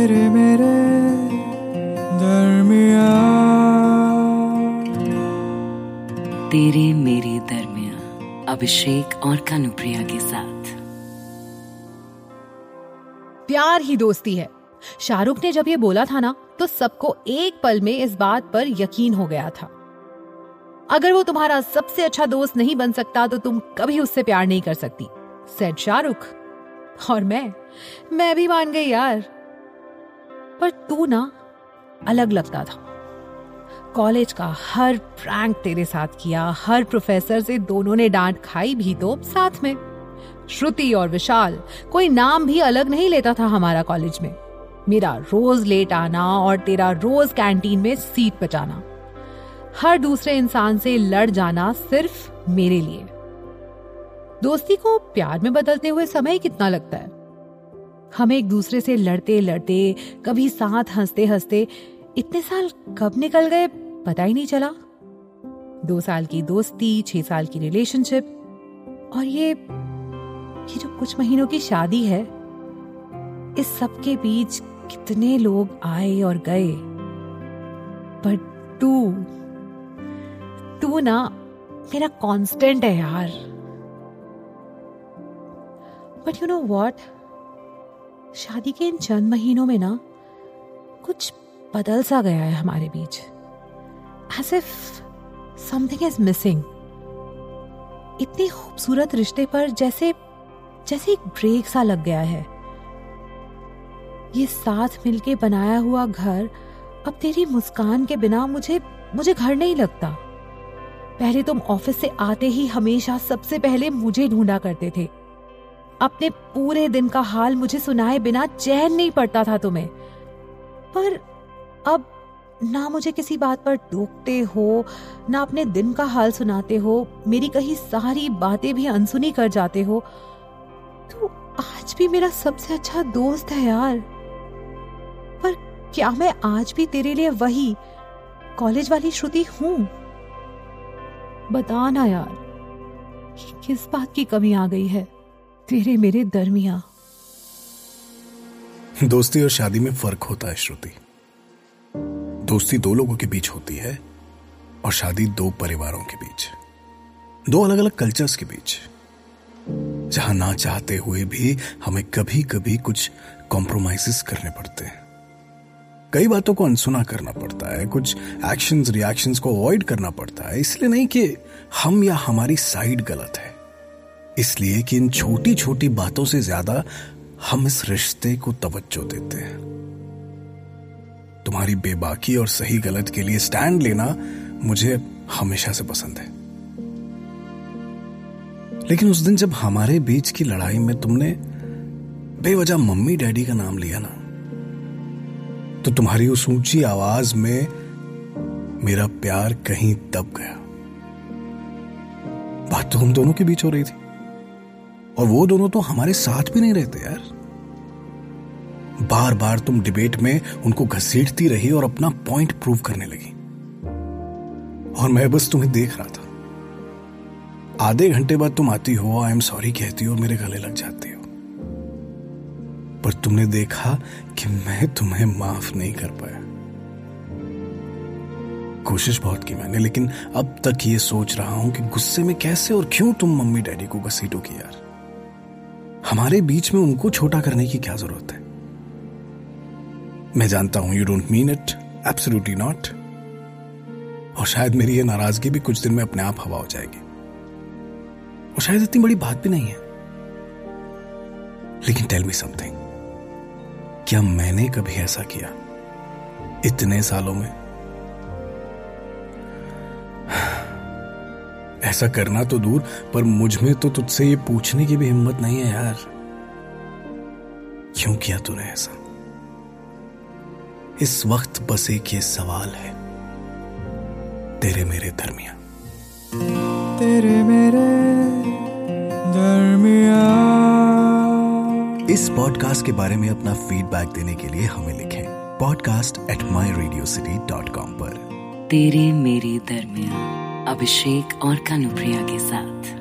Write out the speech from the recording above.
तेरे मेरे दरमिया तेरे मेरे दरमिया अभिषेक और कानुप्रिया के साथ। प्यार ही दोस्ती है। शाहरुख ने जब ये बोला था ना तो सबको एक पल में इस बात पर यकीन हो गया था। अगर वो तुम्हारा सबसे अच्छा दोस्त नहीं बन सकता तो तुम कभी उससे प्यार नहीं कर सकती सेड शाहरुख। और मैं मैं भी मान गई यार। पर तू ना अलग लगता था। कॉलेज का हर प्रैंक तेरे साथ किया, हर प्रोफेसर से दोनों ने डांट खाई भी तो साथ में। श्रुति और विशाल, कोई नाम भी अलग नहीं लेता था हमारा कॉलेज में। मेरा रोज लेट आना और तेरा रोज कैंटीन में सीट बचाना। हर दूसरे इंसान से लड़ जाना सिर्फ़ मेरे लिए। दोस्ती को प्यार में बदलते हुए समय कितना लगता है? हम एक दूसरे से लड़ते लड़ते, कभी साथ हँसते हँसते, इतने साल कब निकल गए, पता ही नहीं चला। दो साल की दोस्ती, छह साल की रिलेशनशिप और ये ये जो कुछ महीनों की शादी है, इस सब के बीच कितने लोग आए और गए। पर तू तू ना, मेरा कांस्टेंट है यार। बट यू नो वॉट शादी के इन चंद महीनों में ना, कुछ बदल सा गया है हमारे बीच। As if something is missing इतने खूबसूरत रिश्ते पर जैसे जैसे एक ब्रेक सा लग गया है। ये साथ मिलके बनाया हुआ घर, अब तेरी मुस्कान के बिना मुझे मुझे घर नहीं लगता। पहले तुम ऑफ़िस से आते ही हमेशा सबसे पहले मुझे ढूंढा करते थे। अपने पूरे दिन का हाल मुझे सुनाए बिना चैन नहीं पड़ता था तुम्हें। पर अब ना मुझे किसी बात पर टोकते हो, ना अपने दिन का हाल सुनाते हो, मेरी कही सारी बातें भी अनसुनी कर जाते हो तो आज भी मेरा सबसे अच्छा दोस्त है यार। पर क्या मैं आज भी तेरे लिए वही कॉलेज वाली श्रुति हूँ? बताना यार किस बात की कमी आ गई है? तेरे मेरे दरमिया। दोस्ती और शादी में फ़र्क होता है, श्रुति। दोस्ती दो लोगों के बीच होती है और शादी दो परिवारों के बीच। दो अलग अलग कल्चर्स के बीच। जहाँ ना चाहते हुए भी हमें कभी कभी कुछ कॉम्प्रोमाइजेस करने पड़ते हैं। कई बातों को अनसुना करना पड़ता है, कुछ एक्शंस रिएक्शंस को अवॉइड करना पड़ता है, इसलिए नहीं कि हम या हमारी साइड गलत है। इसलिए कि इन छोटी छोटी बातों से ज़्यादा हम इस रिश्ते को तवज्जो देते हैं। तुम्हारी बेबाकी और सही गलत के लिए स्टैंड लेना मुझे हमेशा से पसंद है। लेकिन उस दिन जब हमारे बीच की लड़ाई में तुमने बेवजह मम्मी डैडी का नाम लिया ना तो तुम्हारी उस ऊँची आवाज़ में मेरा प्यार कहीं दब गया। बात तो हम दोनों के बीच हो रही थी। और वो दोनों तो हमारे साथ भी नहीं रहते यार। बार बार तुम डिबेट में उनको घसीटती रही और अपना पॉइंट प्रूव करने लगी। और मैं बस तुम्हें देख रहा था। आधे घंटे बाद तुम आती हो आई एम सॉरी कहती हो, मेरे गले लग जाती हो। पर तुमने देखा कि मैं तुम्हें माफ़ नहीं कर पाया। कोशिश बहुत की मैंने, लेकिन अब तक ये सोच रहा हूँ कि गुस्से में कैसे और क्यों तुम मम्मी डैडी को घसीटोगी यार। हमारे बीच में उनको छोटा करने की क्या ज़रूरत है? मैं जानता हूँ you don't mean it absolutely not और शायद मेरी ये नाराज़गी भी कुछ दिन में अपने आप हवा हो जाएगी। और शायद इतनी बड़ी बात भी नहीं है। लेकिन टेल मी समथिंग क्या मैंने कभी ऐसा किया? इतने सालों में ऐसा करना तो दूर पर मुझमें तो तुझसे ये पूछने की भी हिम्मत नहीं है यार। क्यों किया तूने ऐसा? इस वक्त बस एक ये सवाल है तेरे मेरे दरमिया तेरे मेरे दरमिया इस पॉडकास्ट के बारे में अपना फीडबैक देने के लिए हमें लिखें podcast at my Radio City dot com पर। तेरे मेरे दरमिया अभिषेक और कानुप्रिया के साथ।